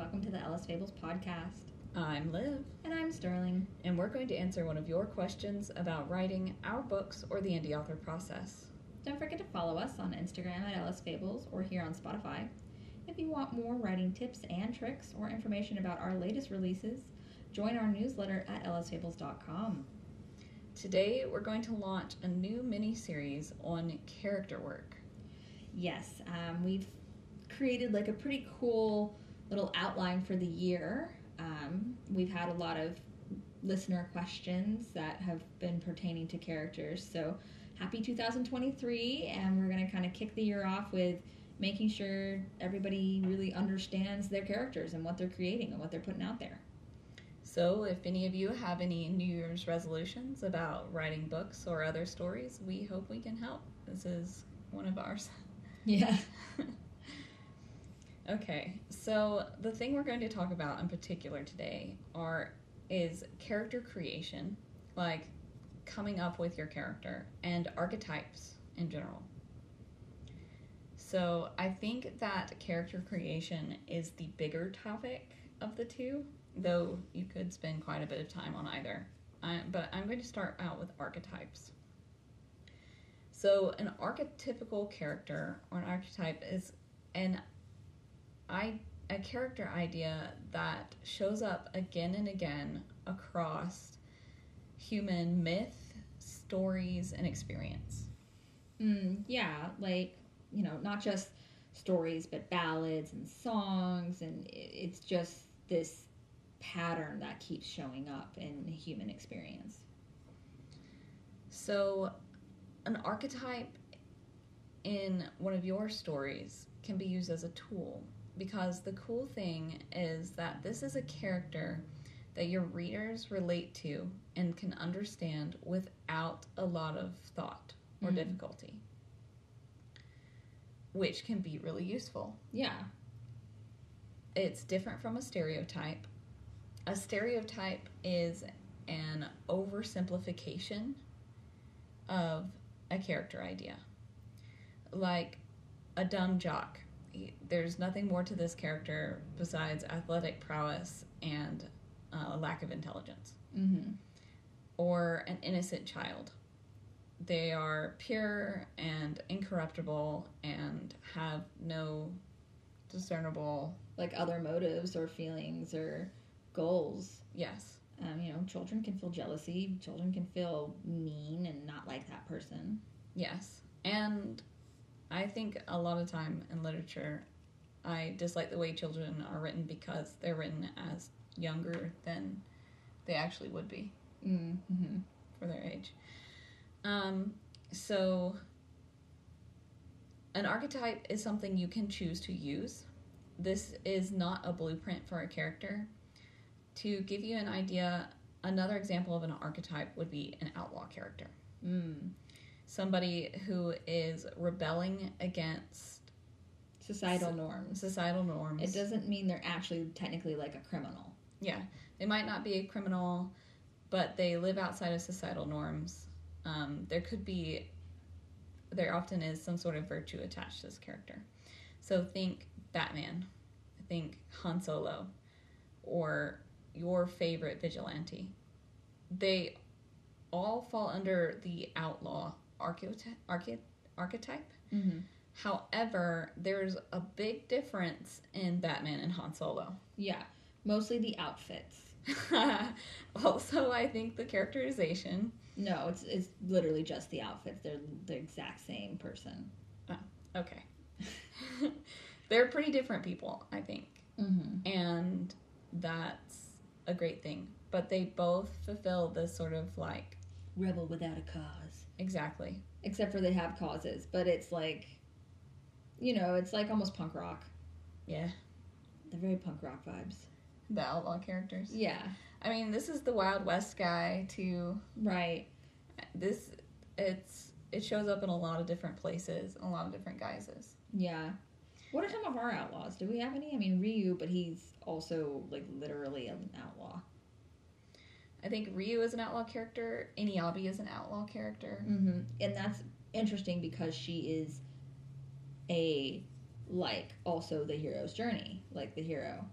welcome to the Ellis Fables podcast. I'm Liv, And I'm Sterling. and we're going to answer one of your questions about writing our books or the indie author process. Don't forget to follow us on Instagram at Ellis Fables or here on Spotify. If you want more writing tips and tricks or information about our latest releases, join our newsletter at ellisfables.com. Today, we're going to launch a new mini series on character work. Yes, um, we've created like a pretty cool little outline for the year. Um, we've had a lot of listener questions that have been pertaining to characters. So happy 2023, and we're going to kind of kick the year off with making sure everybody really understands their characters and what they're creating and what they're putting out there. So, if any of you have any New Year's resolutions about writing books or other stories, we hope we can help. This is one of ours. Yeah. Okay, so the thing we're going to talk about in particular today are is character creation, like coming up with your character and archetypes in general. So I think that character creation is the bigger topic of the two, though you could spend quite a bit of time on either. But I'm going to start out with archetypes. So an archetypical character or an archetype is an I a character idea that shows up again and again across human myth, stories, and experience. Mm, yeah, like, you know, not just stories, but ballads and songs. And it's just this pattern that keeps showing up in human experience. So, an archetype in one of your stories can be used as a tool because the cool thing is that this is a character that your readers relate to and can understand without a lot of thought or Mhm. difficulty, which can be really useful. Yeah. It's different from a stereotype. A stereotype is an oversimplification of a character idea. Like a dumb jock. He- There's nothing more to this character besides athletic prowess and uh, a lack of intelligence. Mm-hmm. Or an innocent child. They are pure and incorruptible and have no discernible, Like other motives or feelings or goals. yes, Um, you know, children can feel jealousy. Children can feel mean and not like that person. Yes. And I think a lot of time in literature, I dislike the way children are written because they're written as younger than they actually would be Mm-hmm. for their age. Um, so, an archetype is something you can choose to use. This is not a blueprint for a character. To give you an idea, another example of an archetype would be an outlaw character Mm. Somebody who is rebelling against Societal So- norms. societal norms. It doesn't mean they're actually technically like a criminal. Yeah, they might not be a criminal, but they live outside of societal norms. Um, there could be, there often is some sort of virtue attached to this character. So think Batman, think Han Solo, or your favorite vigilante. They all fall under the outlaw archetype. Arche- archetype. Mm-hmm. However, there's a big difference in Batman and Han Solo. Yeah, mostly the outfits. also, I think the characterization. No, it's it's literally just the outfits. They're the exact same person. Oh, Okay. They're pretty different people, I think. Mm-hmm. And that's a great thing. But they both fulfill this sort of like, Rebel without a cause. Exactly. Except for they have causes, but it's like, you know, it's like almost punk rock. Yeah. They're very punk rock vibes. The outlaw characters. Yeah, I mean, this is the Wild West guy, too. right. This, it's, it shows up in a lot of different places, a lot of different guises. Yeah. What are some of our outlaws? Do we have any? I mean, Ryu, but he's also like literally an outlaw. I think Ryu is an outlaw character. Inyabi is an outlaw character. Mm-hmm. And that's interesting because she is a like also the hero's journey, like the hero.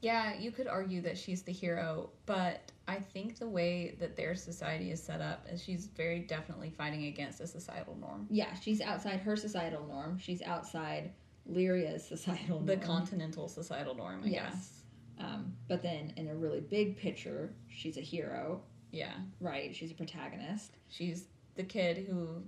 Yeah, you could argue that she's the hero, but I think the way that their society is set up is she's very definitely fighting against a societal norm. Yeah, she's outside her societal norm. She's outside Lyria's societal norm. The continental societal norm, I Yes. guess. Um, but then in a really big picture, she's a hero, Yeah. right? She's a protagonist. She's the kid who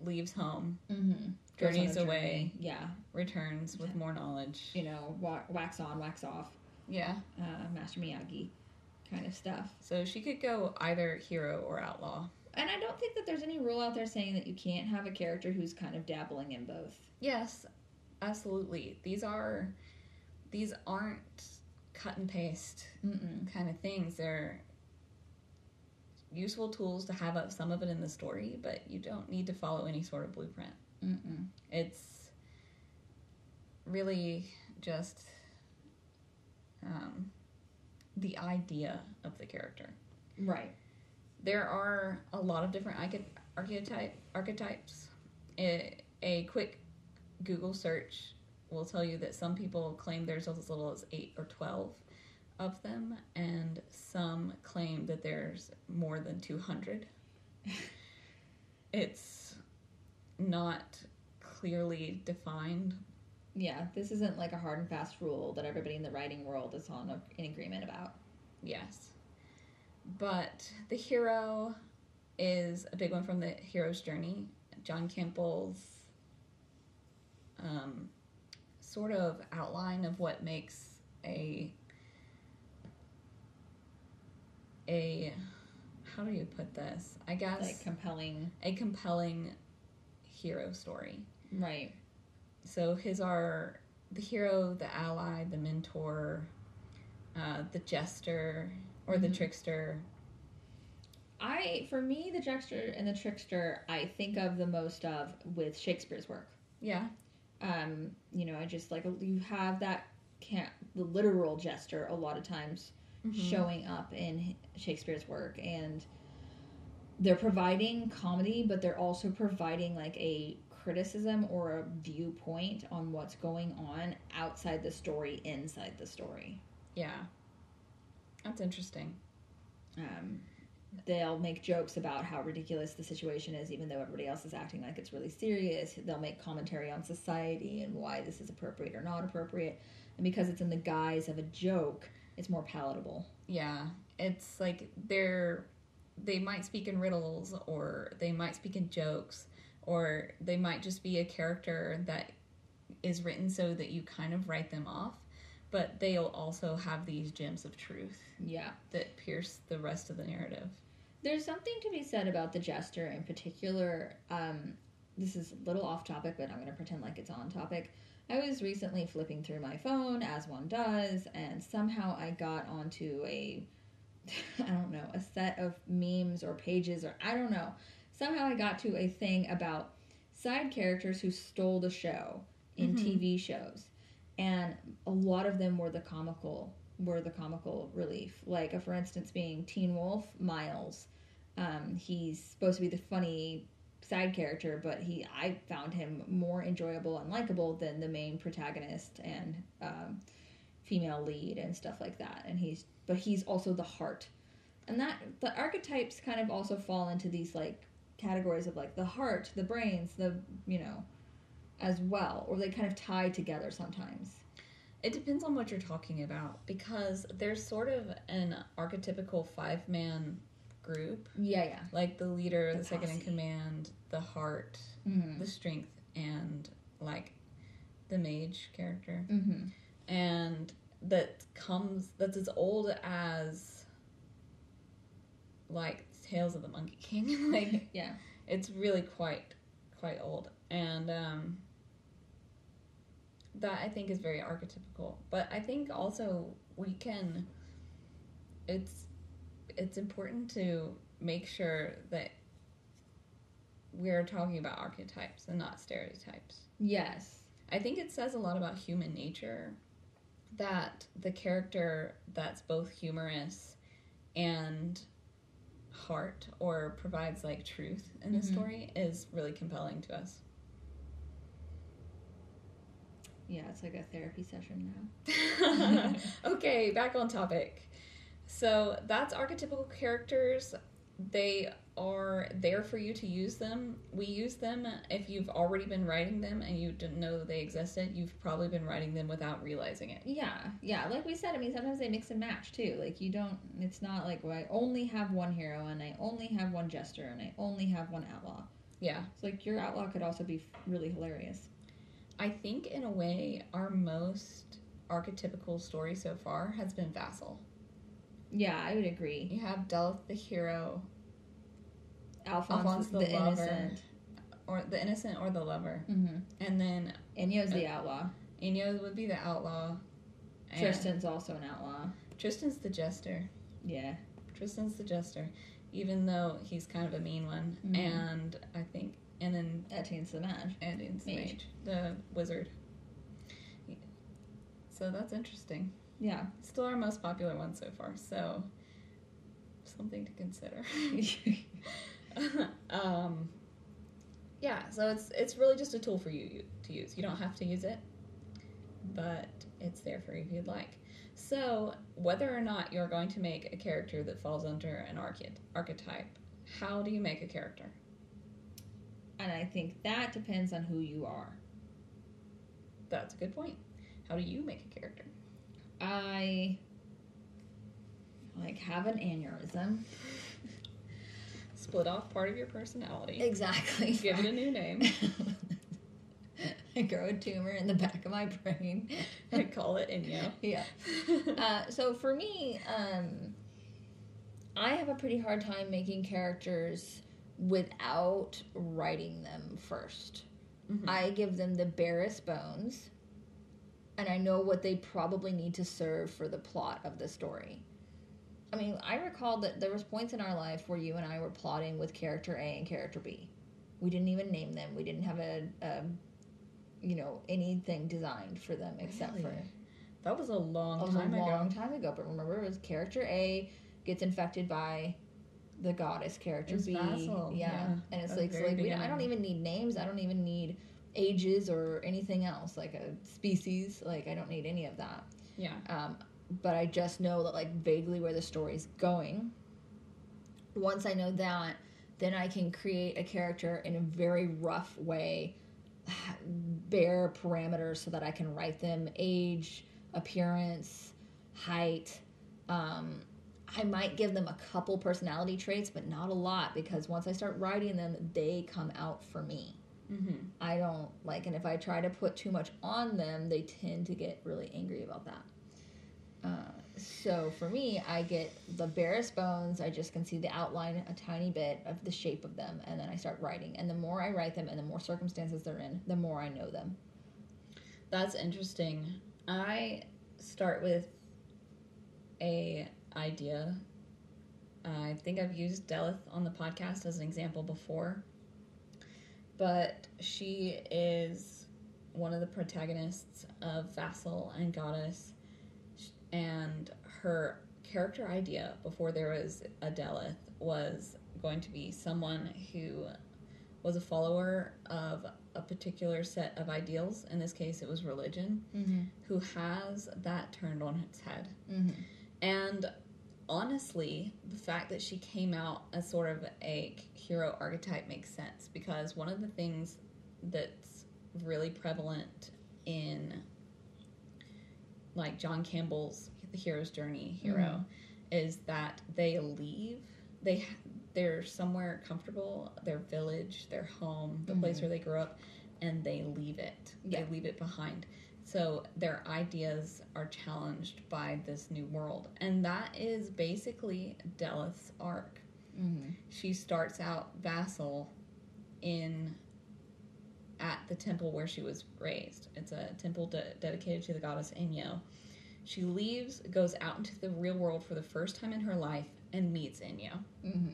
leaves home, Mm-hmm. journeys away, Yeah, returns with more knowledge. you know, wa- wax on, wax off, Yeah. uh, Master Miyagi kind of stuff. So she could go either hero or outlaw. And I don't think that there's any rule out there saying that you can't have a character who's kind of dabbling in both. Yes, absolutely. These are these aren't cut and paste Mm-mm. kind of things. They're useful tools to have up some of it in the story, but you don't need to follow any sort of blueprint. Mm-mm. It's really just um, the idea of the character. Right. There are a lot of different arche- archetype archetypes. A, a quick Google search will tell you that some people claim there's as little as eight or twelve of them, and some claim that there's more than two hundred. it's not clearly defined. Yeah, this isn't like a hard and fast rule that everybody in the writing world is on a, in agreement about. Yes. But the hero is a big one from the hero's journey. John Campbell's um, sort of outline of what makes a a how do you put this? I guess Like compelling. a compelling hero story. Right. So his are the hero, the ally, the mentor, uh, the jester or the Mhm. trickster. I, for me, the Jester and the Trickster, I think of the most of with Shakespeare's work. Yeah, Um, you know, I just like you have that can't the literal jester a lot of times Mm-hmm. showing up in Shakespeare's work and they're providing comedy but they're also providing like a criticism or a viewpoint on what's going on outside the story inside the story yeah. That's interesting. um, they'll make jokes about how ridiculous the situation is even though everybody else is acting like it's really serious. They'll make commentary on society and why this is appropriate or not appropriate. And because it's in the guise of a joke it's more palatable. Yeah, it's like they're they might speak in riddles or they might speak in jokes or they might just be a character that is written so that you kind of write them off, but they'll also have these gems of truth yeah that pierce the rest of the narrative. There's something to be said about the jester in particular. Um, this is a little off topic, but I'm going to pretend like it's on topic. I was recently flipping through my phone, as one does, and somehow I got onto a, I don't know, a set of memes or pages, or I don't know. Somehow I got to a thing about side characters who stole the show in Mhm. TV shows, and a lot of them were the comical were the comical relief. Like, uh, for instance, being Teen Wolf Stiles. Um, he's supposed to be the funny side character, but he I found him more enjoyable and likable than the main protagonist and um, female lead and stuff like that. And he's but he's also the heart, and that the archetypes kind of also fall into these like categories of like the heart, the brains, the you know, as well, or they kind of tie together sometimes. It depends on what you're talking about because there's sort of an archetypical five man group, Yeah, yeah. like the leader, the, The second in command, the heart, Mm-hmm. the strength, and like the mage character. Mm-hmm. And that comes, that's as old as like Tales of the Monkey King. like, yeah. it's really quite, quite old. And, um, that I think is very archetypical. But I think also we can it's it's important to make sure that we're talking about archetypes and not stereotypes. Yes. I think it says a lot about human nature that the character that's both humorous and heart or provides like truth in the Mhm. story is really compelling to us. Yeah, it's like a therapy session now. okay, back on topic. So that's archetypical characters. They are there for you to use them. We use them if you've already been writing them and you didn't know they existed. You've probably been writing them without realizing it. Yeah, yeah. Like we said, I mean, sometimes they mix and match too. Like you don't. It's not like well, I only have one hero and I only have one jester and I only have one outlaw. Yeah. It's like your outlaw could also be really hilarious. I think in a way our most archetypical story so far has been Vassal. Yeah, I would agree. You have Delph the hero, Alphonse, Alphonse the, the lover. innocent. or the innocent or the lover, Mm-hmm. and then Enyo's the outlaw. Enyo would be the outlaw. Tristan's also an outlaw. Tristan's the jester. Yeah. Tristan's the jester, even though he's kind of a mean one. Mhm. And I think, and then Etienne's the mage. and in Mage. The wizard. So that's interesting. Yeah. Still our most popular one so far. So something to consider. um, yeah, so it's it's really just a tool for you to use. You don't have to use it, but it's there for you if you'd like. So whether or not you're going to make a character that falls under an arche- archetype, how do you make a character? And I think that depends on who you are. That's a good point. How do you make a character? I like have an aneurysm. Split off part of your personality. Exactly. Give it a new name. I grow a tumor in the back of my brain. I call it Enyo. yeah. Uh, so for me, um, I have a pretty hard time making characters without writing them 1st Mhm. I give them the barest bones, and I know what they probably need to serve for the plot of the story. I mean, I recall that there was points in our life where you and I were plotting with character A and character B. We didn't even name them. We didn't have a, a you know, anything designed for them except for That was a long was time a long ago. time ago. But remember, it was character A gets infected by the goddess character It's B. Vassal, yeah. yeah, and it's like, so like we, I don't even need names. I don't even need ages or anything else like a species. Like I don't need any of that. Yeah. Um, but I just know that like vaguely where the story's going. Once I know that, then I can create a character in a very rough way, bare parameters so that I can write them age, appearance, height. Um, I might give them a couple personality traits, but not a lot because once I start writing them, they come out for me. Mm-hmm. I don't like, and if I try to put too much on them, they tend to get really angry about that. Uh, so for me, I get the barest bones. I just can see the outline a tiny bit of the shape of them, and then I start writing. And the more I write them, and the more circumstances they're in, the more I know them. That's interesting. I start with a idea. I think I've used Delith on the podcast as an example before. But she is one of the protagonists of Vassal and Goddess. And her character idea before there was a Delith was going to be someone who was a follower of a particular set of ideals. In this case, it was religion, Mm-hmm. who has that turned on its head. Mm-hmm. And honestly, the fact that she came out as sort of a hero archetype makes sense because one of the things that's really prevalent in like John Campbell's The Hero's Journey hero is that they leave they they're somewhere comfortable, their village, their home, the place Mhm. where they grew up and they leave it. Yeah. They leave it behind. So their ideas are challenged by this new world. And that is basically Delith's arc. Mm-hmm. She starts out vassal in at the temple where she was raised. It's a temple de- dedicated to the goddess Enyo. She leaves, goes out into the real world for the first time in her life, and meets Enyo, Mm-hmm.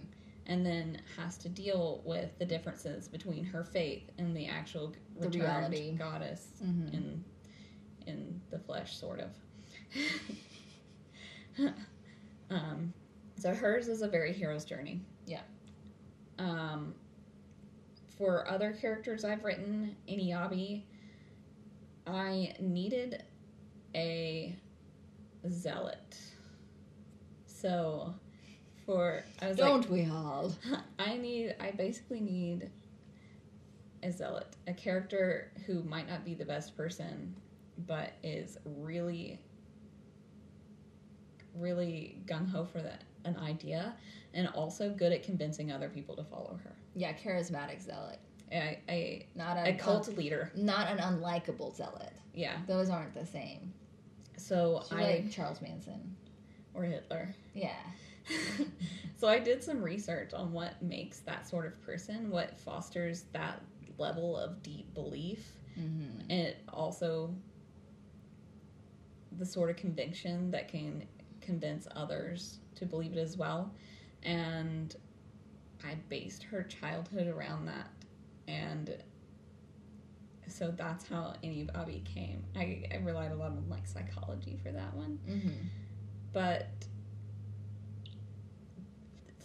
and then has to deal with the differences between her faith and the actual The reality. goddess Mhm. in in the flesh, sort of. um, so hers is a very hero's journey. Yeah. Um, for other characters I've written, Inyabi, I needed a zealot. So for I was Don't we all? I need I basically need a zealot, a character who might not be the best person but is really really gung ho for that an idea and also good at convincing other people to follow her. Yeah, charismatic zealot, A, a, not a a, cult leader. not an unlikable zealot. Yeah. Those aren't the same. So She's I like Charles Manson. or Hitler. Yeah. so I did some research on what makes that sort of person, what fosters that level of deep belief, Mm-hmm. and it also the sort of conviction that can convince others to believe it as well. And I based her childhood around that, and so that's how Inyabi came. I, I relied a lot on like psychology for that one Mm-hmm. but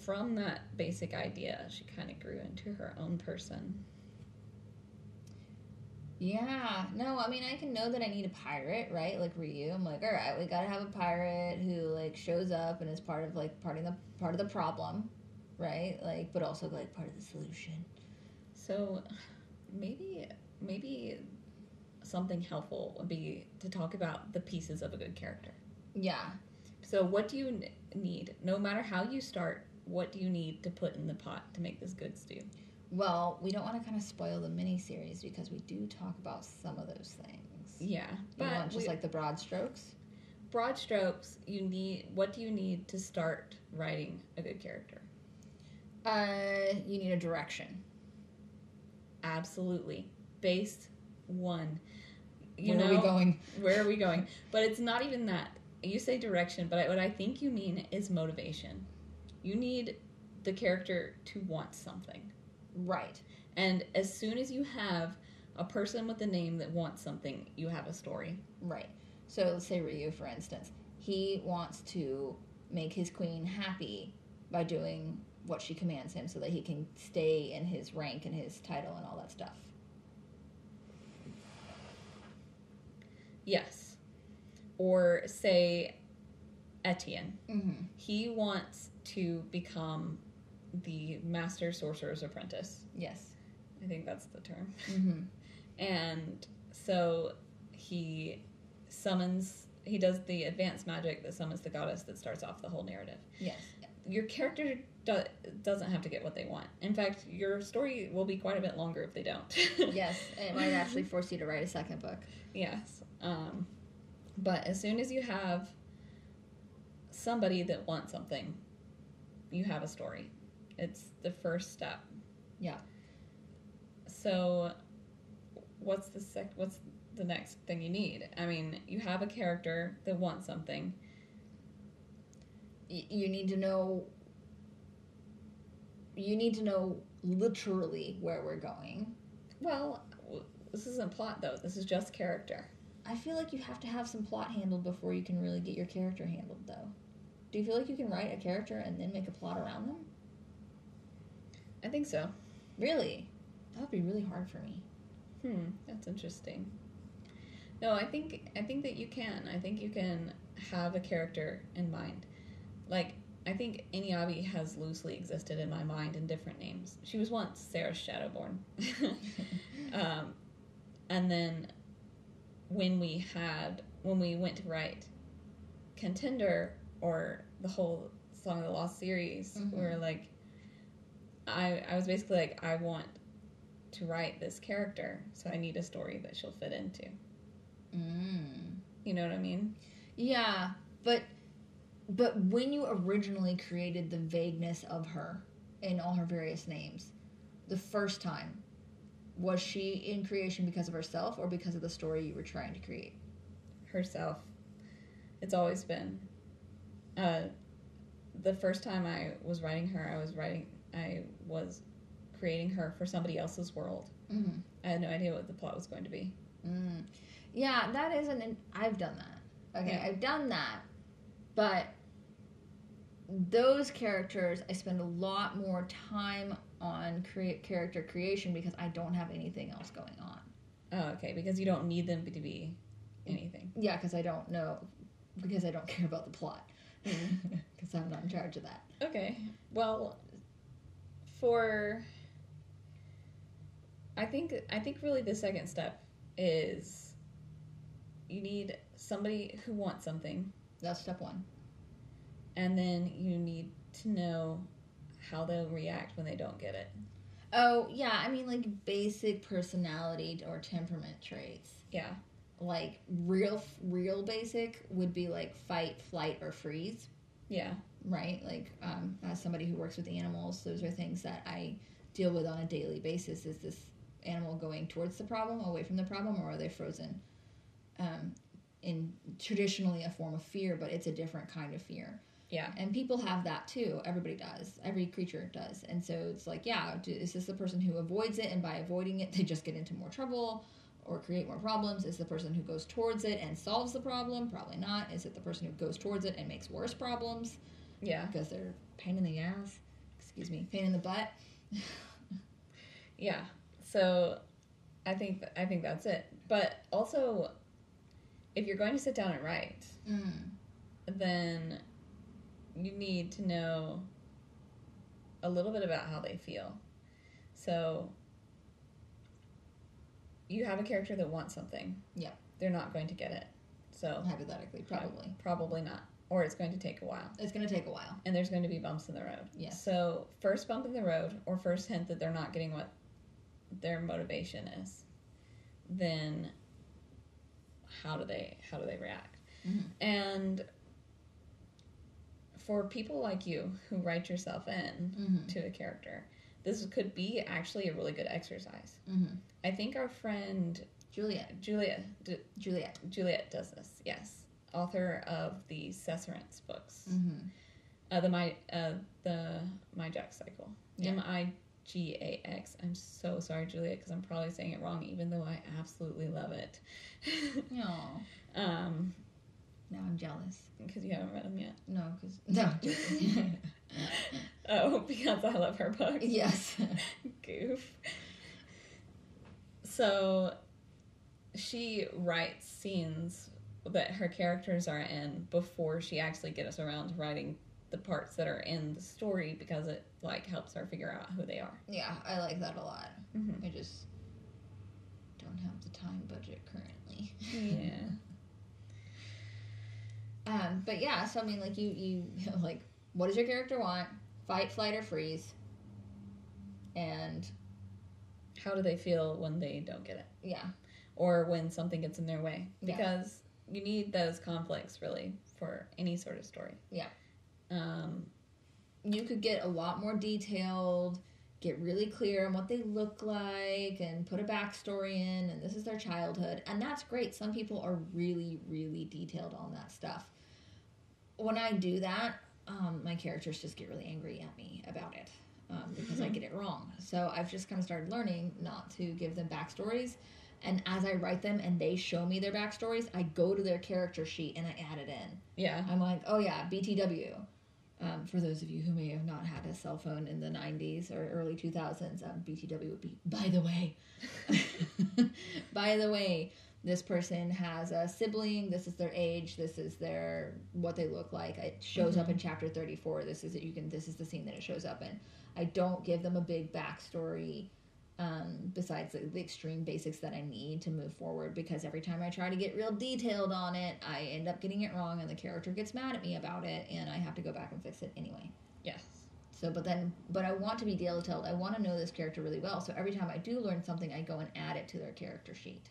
from that basic idea she kind of grew into her own person Yeah, no, I mean, I can know that I need a pirate, right? Like Ryu. I'm like, all right, we gotta have a pirate who like shows up and is part of like part of the part of the problem, right? Like, but also like part of the solution. so maybe maybe something helpful would be to talk about the pieces of a good character Yeah, so what do you need no matter how you start what do you need to put in the pot to make this good stew Well, we don't want to kind of spoil the mini series because we do talk about some of those things. yeah You but want just we- like the broad strokes? broad strokes you need what do you need to start writing a good character Uh, you need a direction. Absolutely. Base one. You Where know, are we going? where are we going? But it's not even that. You say direction, but I, what I think you mean is motivation. You need the character to want something. Right. And as soon as you have a person with a name that wants something, you have a story. Right. So let's say Ryu, for instance, he wants to make his queen happy by doing what she commands him so that he can stay in his rank and his title and all that stuff. Yes. Or say Etienne. Mm-hmm. He wants to become the master sorcerer's apprentice. Yes. I think that's the term. Mm-hmm. And so he summons, he does the advanced magic that summons the goddess that starts off the whole narrative. Yes. Your character do- doesn't have to get what they want. In fact, your story will be quite a bit longer if they don't. yes. And it might actually force you to write a second book. Yes. Um, but as soon as you have somebody that wants something, you have a story. It's the first step. Yeah. So, what's the sec? What's the next thing you need? I mean, you have a character that wants something. Y- you need to know. You need to know literally where we're going. Well, this isn't plot though. This is just character. I feel like you have to have some plot handled before you can really get your character handled, though. Do you feel like you can write a character and then make a plot around them? I think so. Really? That would be really hard for me. Hmm, that's interesting. No, I think I think that you can. I think you can have a character in mind. Like I think Inyabi has loosely existed in my mind in different names. She was once Sarah Shadowborn. um, and then when we had when we went to write Contender or the whole Song of the Lost series, Mhm. we were like I I was basically like I want to write this character, so I need a story that she'll fit into. Mm. You know what I mean? Yeah, but but when you originally created the vagueness of her in all her various names, the first time, was she in creation because of herself or because of the story you were trying to create? Herself. It's always been. Uh, the first time I was writing her, I was writing. I was creating her for somebody else's world. Mm-hmm. I had no idea what the plot was going to be. Mm. Yeah, that is an. I've done that. Okay, Yeah. I've done that, but those characters, I spend a lot more time on create character creation because I don't have anything else going on. Oh, okay, because you don't need them to be anything. Yeah, because I don't know, because I don't care about the plot. Because I'm not in charge of that. Okay. Well, for I think I think really the second step is you need somebody who wants something That's step one. and then you need to know how they'll react when they don't get it. Oh, yeah, I mean, like basic personality or temperament traits. Yeah. Like real, real basic would be like fight, flight, or freeze. Yeah. Right? Like, um, as somebody who works with animals, those are things that I deal with on a daily basis. Is this animal going towards the problem, away from the problem, or are they frozen? Um, in traditionally a form of fear, but it's a different kind of fear. Yeah. And people have that too. Everybody does. Every creature does. And so it's like, yeah, do, is this the person who avoids it and by avoiding it they just get into more trouble or create more problems? Is the person who goes towards it and solves the problem? Probably not. Is it the person who goes towards it and makes worse problems Yeah. because they're pain in the ass? Excuse me, pain in the butt. Yeah. So I think I think that's it. But also if you're going to sit down and write, Mm. then you need to know a little bit about how they feel. So you have a character that wants something. Yeah. They're not going to get it. So Hypothetically, probably. probably not. Or it's going to take a while. It's going to take a while. And there's going to be bumps in the road. Yes. So first bump in the road or first hint that they're not getting what their motivation is, then how do they how do they react? Mhm. And for people like you who write yourself in Mm-hmm. to a character, this could be actually a really good exercise. Mm-hmm. I think our friend Juliet. Julia D- Juliet. Juliet does this. Yes, author of the Cesarence books, Mm-hmm. uh, the my uh, the My Jack Cycle, Yeah. M I G A X. I'm so sorry, Juliet, because I'm probably saying it wrong, even though I absolutely love it. No. um, Now I'm jealous. because you haven't read them yet. No, because no. Oh, because I love her books. yes. Goof. So she writes scenes that her characters are in before she actually gets around to writing the parts that are in the story because it like helps her figure out who they are. Yeah, I like that a lot. Mm-hmm. I just don't have the time budget currently. Yeah. Um, but yeah, so I mean, like you, you like, what does your character want? Fight, flight, or freeze? And How do they feel when they don't get it? yeah, Or when something gets in their way? Because you need those conflicts really for any sort of story. Yeah. Um, you could get a lot more detailed, get really clear on what they look like, and put a backstory in, and this is their childhood. And that's great. Some people are really, really detailed on that stuff. When I do that, um, my characters just get really angry at me about it um, because I get it wrong. So I've just kind of started learning not to give them backstories. And as I write them and they show me their backstories, I go to their character sheet and I add it in. yeah. I'm like, oh yeah, BTW. Um, for those of you who may have not had a cell phone in the 90s or early 2000s, um, BTW would be, by the way, by the way, this person has a sibling. This is their age. This is their what they look like. It shows up in chapter 34. This is it. You can. This is the scene that it shows up in. I don't give them a big backstory um, besides the, the extreme basics that I need to move forward because every time I try to get real detailed on it, I end up getting it wrong and the character gets mad at me about it and I have to go back and fix it anyway. Yes. So, but then, but I want to be detailed. I want to know this character really well. So every time I do learn something, I go and add it to their character sheet.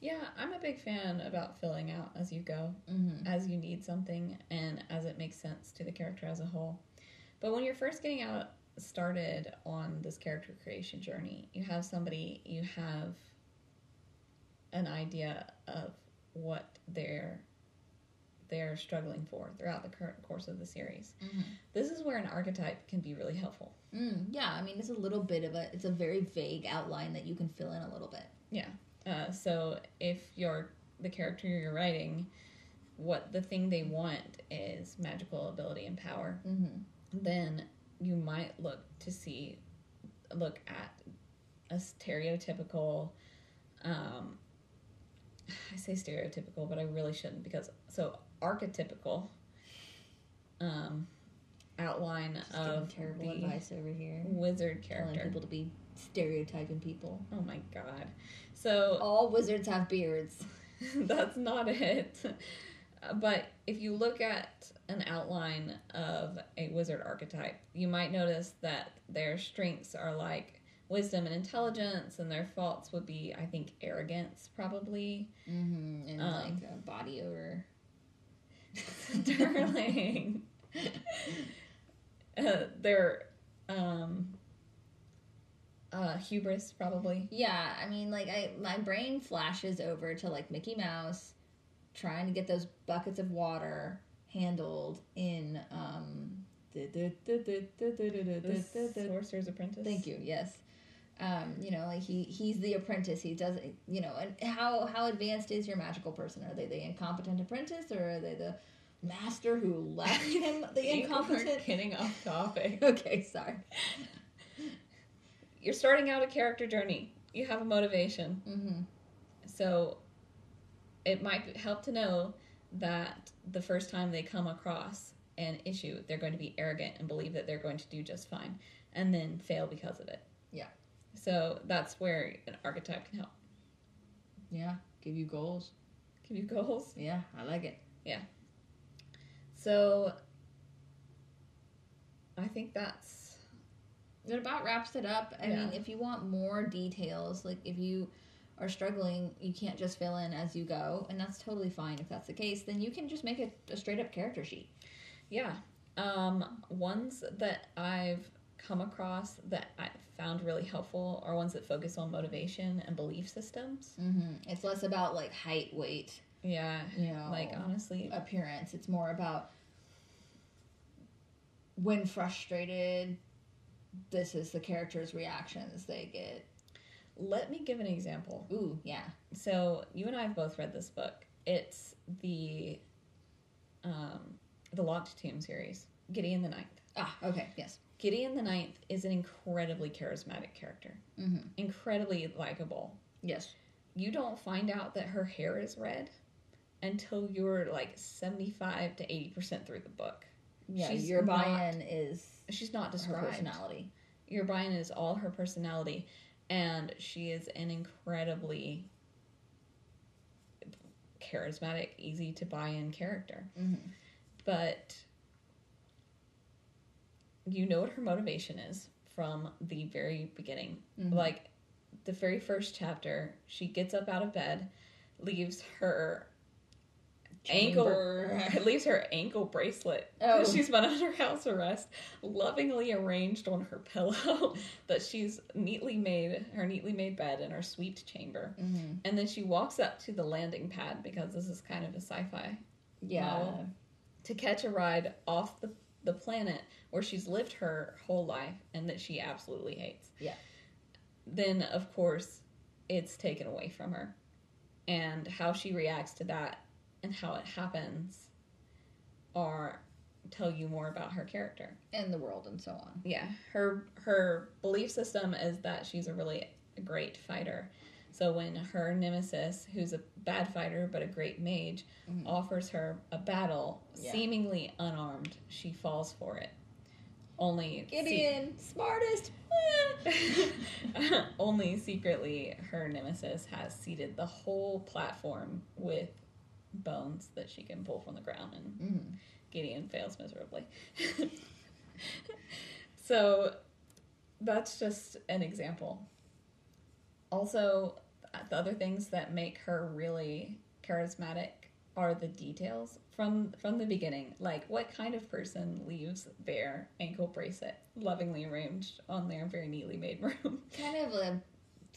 Yeah, I'm a big fan about filling out as you go, Mm-hmm. as you need something, and as it makes sense to the character as a whole. But when you're first getting out started on this character creation journey, you have somebody, you have an idea of what they're they're struggling for throughout the current course of the series. Mm-hmm. This is where an archetype can be really helpful. Mm, yeah, I mean, it's a little bit of a, it's a very vague outline that you can fill in a little bit. Yeah. Uh, so if you're the character you're writing, what the thing they want is magical ability and power, Mm-hmm. then you might look to see, look at a stereotypical um, I say stereotypical, but I really shouldn't because so archetypical um, outline Just of terrible the advice over here. wizard Telling character. people to be stereotyping people. Oh my god! So All wizards have beards. that's not it. But if you look at an outline of a wizard archetype, you might notice that their strengths are like wisdom and intelligence, and their faults would be, I think, arrogance, probably. Mm-hmm. And Um, like a body odor. Darling. uh, their um, uh, hubris, probably. Yeah, I mean, like I, my brain flashes over to like Mickey Mouse trying to get those buckets of water handled in. um The Sorcerer's Apprentice. Thank you. Yes. Um, you know, like he he's the apprentice. He does it, you know, and how how advanced is your magical person? Are they the incompetent apprentice or are they the master who left him the incompetent? getting off topic. Okay, sorry. You're starting out a character journey. You have a motivation. Mm-hmm. So it might help to know that the first time they come across an issue, they're going to be arrogant and believe that they're going to do just fine and then fail because of it. Yeah. So that's where an archetype can help. Yeah, give you goals. Give you goals. Yeah, I like it. Yeah. So I think that's It about wraps it up. I Yeah. mean, if you want more details, like if you are struggling, you can't just fill in as you go, and that's totally fine if that's the case. Then you can just make a, a straight up character sheet. yeah. Um, ones that I've come across that I found really helpful are ones that focus on motivation and belief systems. Mm-hmm. It's less about like height, weight, Yeah. you know, Like honestly, appearance. It's more about when frustrated. This is the character's reactions they get. Let me give an example. Ooh, yeah. So you and I have both read this book. It's the um, the Locked Tomb series, Gideon the Ninth. Ah, okay, yes. Gideon the Ninth is an incredibly charismatic character, Mm-hmm. incredibly likable. Yes. You don't find out that her hair is red until you're like seventy five to eighty percent through the book. Yeah, She's your not buy-in is She's not her described. personality. Your buy-in is all her personality, and she is an incredibly charismatic, easy to buy in character. Mm-hmm. But you know what her motivation is from the very beginning. Mhm. Like the very first chapter, she gets up out of bed, leaves her ankle Chamber. leaves her ankle bracelet Oh. because she's been under house arrest lovingly arranged on her pillow that she's neatly made her neatly made bed in her sweet chamber Mm-hmm. and then she walks up to the landing pad because this is kind of a sci-fi Yeah. Wow. to catch a ride off the, the planet where she's lived her whole life and that she absolutely hates. Yeah. Then, of course, it's taken away from her. And how she reacts to that and how it happens are tell you more about her character. And the world and so on. Yeah, her her belief system is that she's a really great fighter. So when her nemesis, who's a bad fighter but a great mage, Mhm. offers her a battle, Yeah. seemingly unarmed, she falls for it. Only Gideon, smartest. only secretly her nemesis has seeded the whole platform with bones that she can pull from the ground and Mm-hmm. Gideon fails miserably. so that's just an example. Also, the other things that make her really charismatic are the details from from the beginning. Like what kind of person leaves their ankle bracelet lovingly arranged on their very neatly made room? Kind of a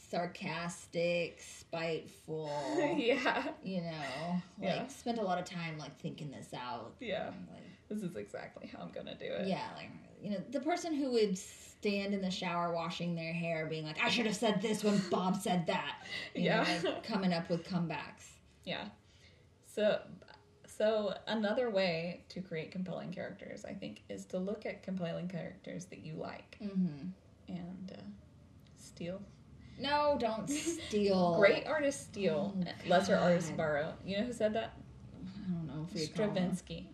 sarcastic, spiteful. yeah. You know, like Yeah. spent a lot of time like thinking this out. Yeah. Like, This is exactly how I'm gonna do it. yeah, like you know, the person who would stand in the shower washing their hair, being like, "I should have said this when Bob said that." You know, Yeah. like, coming up with comebacks. Yeah. So, so another way to create compelling characters, I think, is to look at compelling characters that you like Mm-hmm. and uh, steal No, don't steal. Great artists steal, Oh, lesser artists borrow. You know who said that? I don't know if we call. Stravinsky.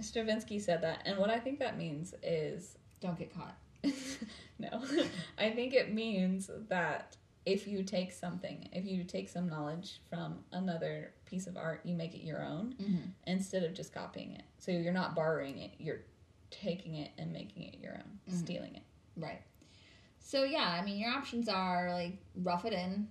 Stravinsky said that, and what I think that means is Don't get caught. no. I think it means that if you take something, if you take some knowledge from another piece of art, you make it your own Mm-hmm. instead of just copying it. So you're not borrowing it, you're taking it and making it your own, Mhm. stealing it. Right. So yeah, I mean, your options are like rough it in,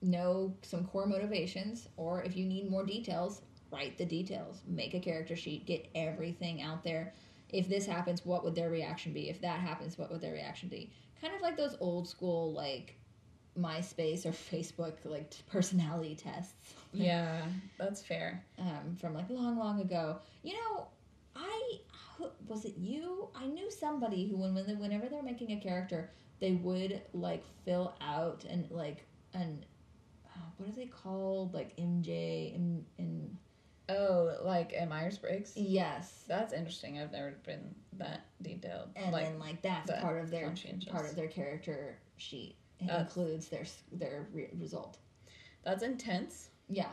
know some core motivations, or if you need more details, write the details. Make a character sheet. Get everything out there. If this happens, what would their reaction be? If that happens, what would their reaction be? Kind of like those old school like MySpace or Facebook like t- personality tests. Yeah, that's fair. um, from like long, long ago. You know, I was it you? I knew somebody who, when, whenever they're making a character, they would like fill out and like an uh, what are they called? Like MJ and and Oh, like a Myers Briggs? yes, That's interesting. I've never been that detailed. and like, then like that's the part of their part of their character sheet. It That's- includes their their re- result. that's intense. Yeah.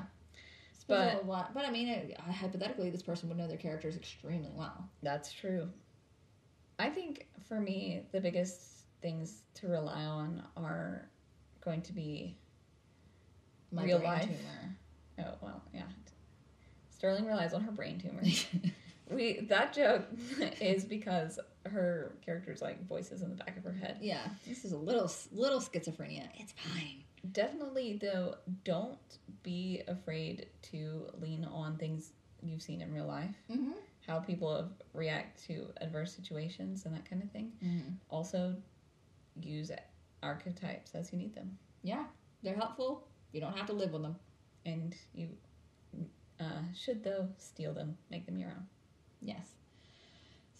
But- But a lot, but I mean, it, hypothetically, this person would know their characters extremely well. That's true. I think for me, the biggest things to rely on are going to be My Real brain life. tumor. oh well, yeah. Sterling relies on her brain tumor. we that joke is because her character's like voices in the back of her head. Yeah, this is a little little schizophrenia. It's fine. Definitely though, don't be afraid to lean on things you've seen in real life. Mm-hmm. How people have react to adverse situations and that kind of thing. Mm-hmm. Also, use archetypes as you need them. Yeah, they're helpful. You don't have to live with them. and you uh, should though steal them, make them your own. Yes.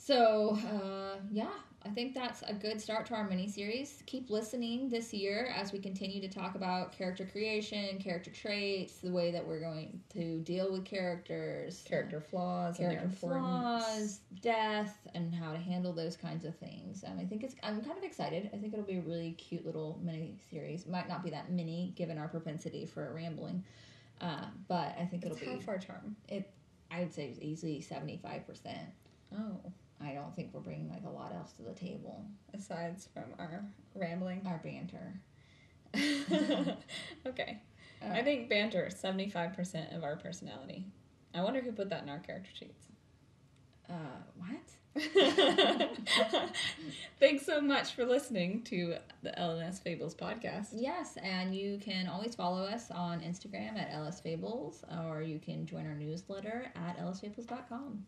So uh, yeah, I think that's a good start to our mini series. Keep listening this year as we continue to talk about character creation, character traits, the way that we're going to deal with characters, Character flaws, character and flaws, death, and how to handle those kinds of things. Um, I think it's. I'm kind of excited. I think it'll be a really cute little mini series. Might not be that mini given our propensity for rambling, uh, but I think It's it'll be. half our charm. I would say easily seventy five percent. Oh, I don't think we're bringing like a lot else to the table. aside from our rambling. Our banter. okay, Uh, I think banter is seventy five percent of our personality. I wonder who put that in our character sheets. Uh, what? Thanks so much for listening to the LNS Fables podcast. Yes, and you can always follow us on Instagram at LS Fables, or you can join our newsletter at lsfables.com.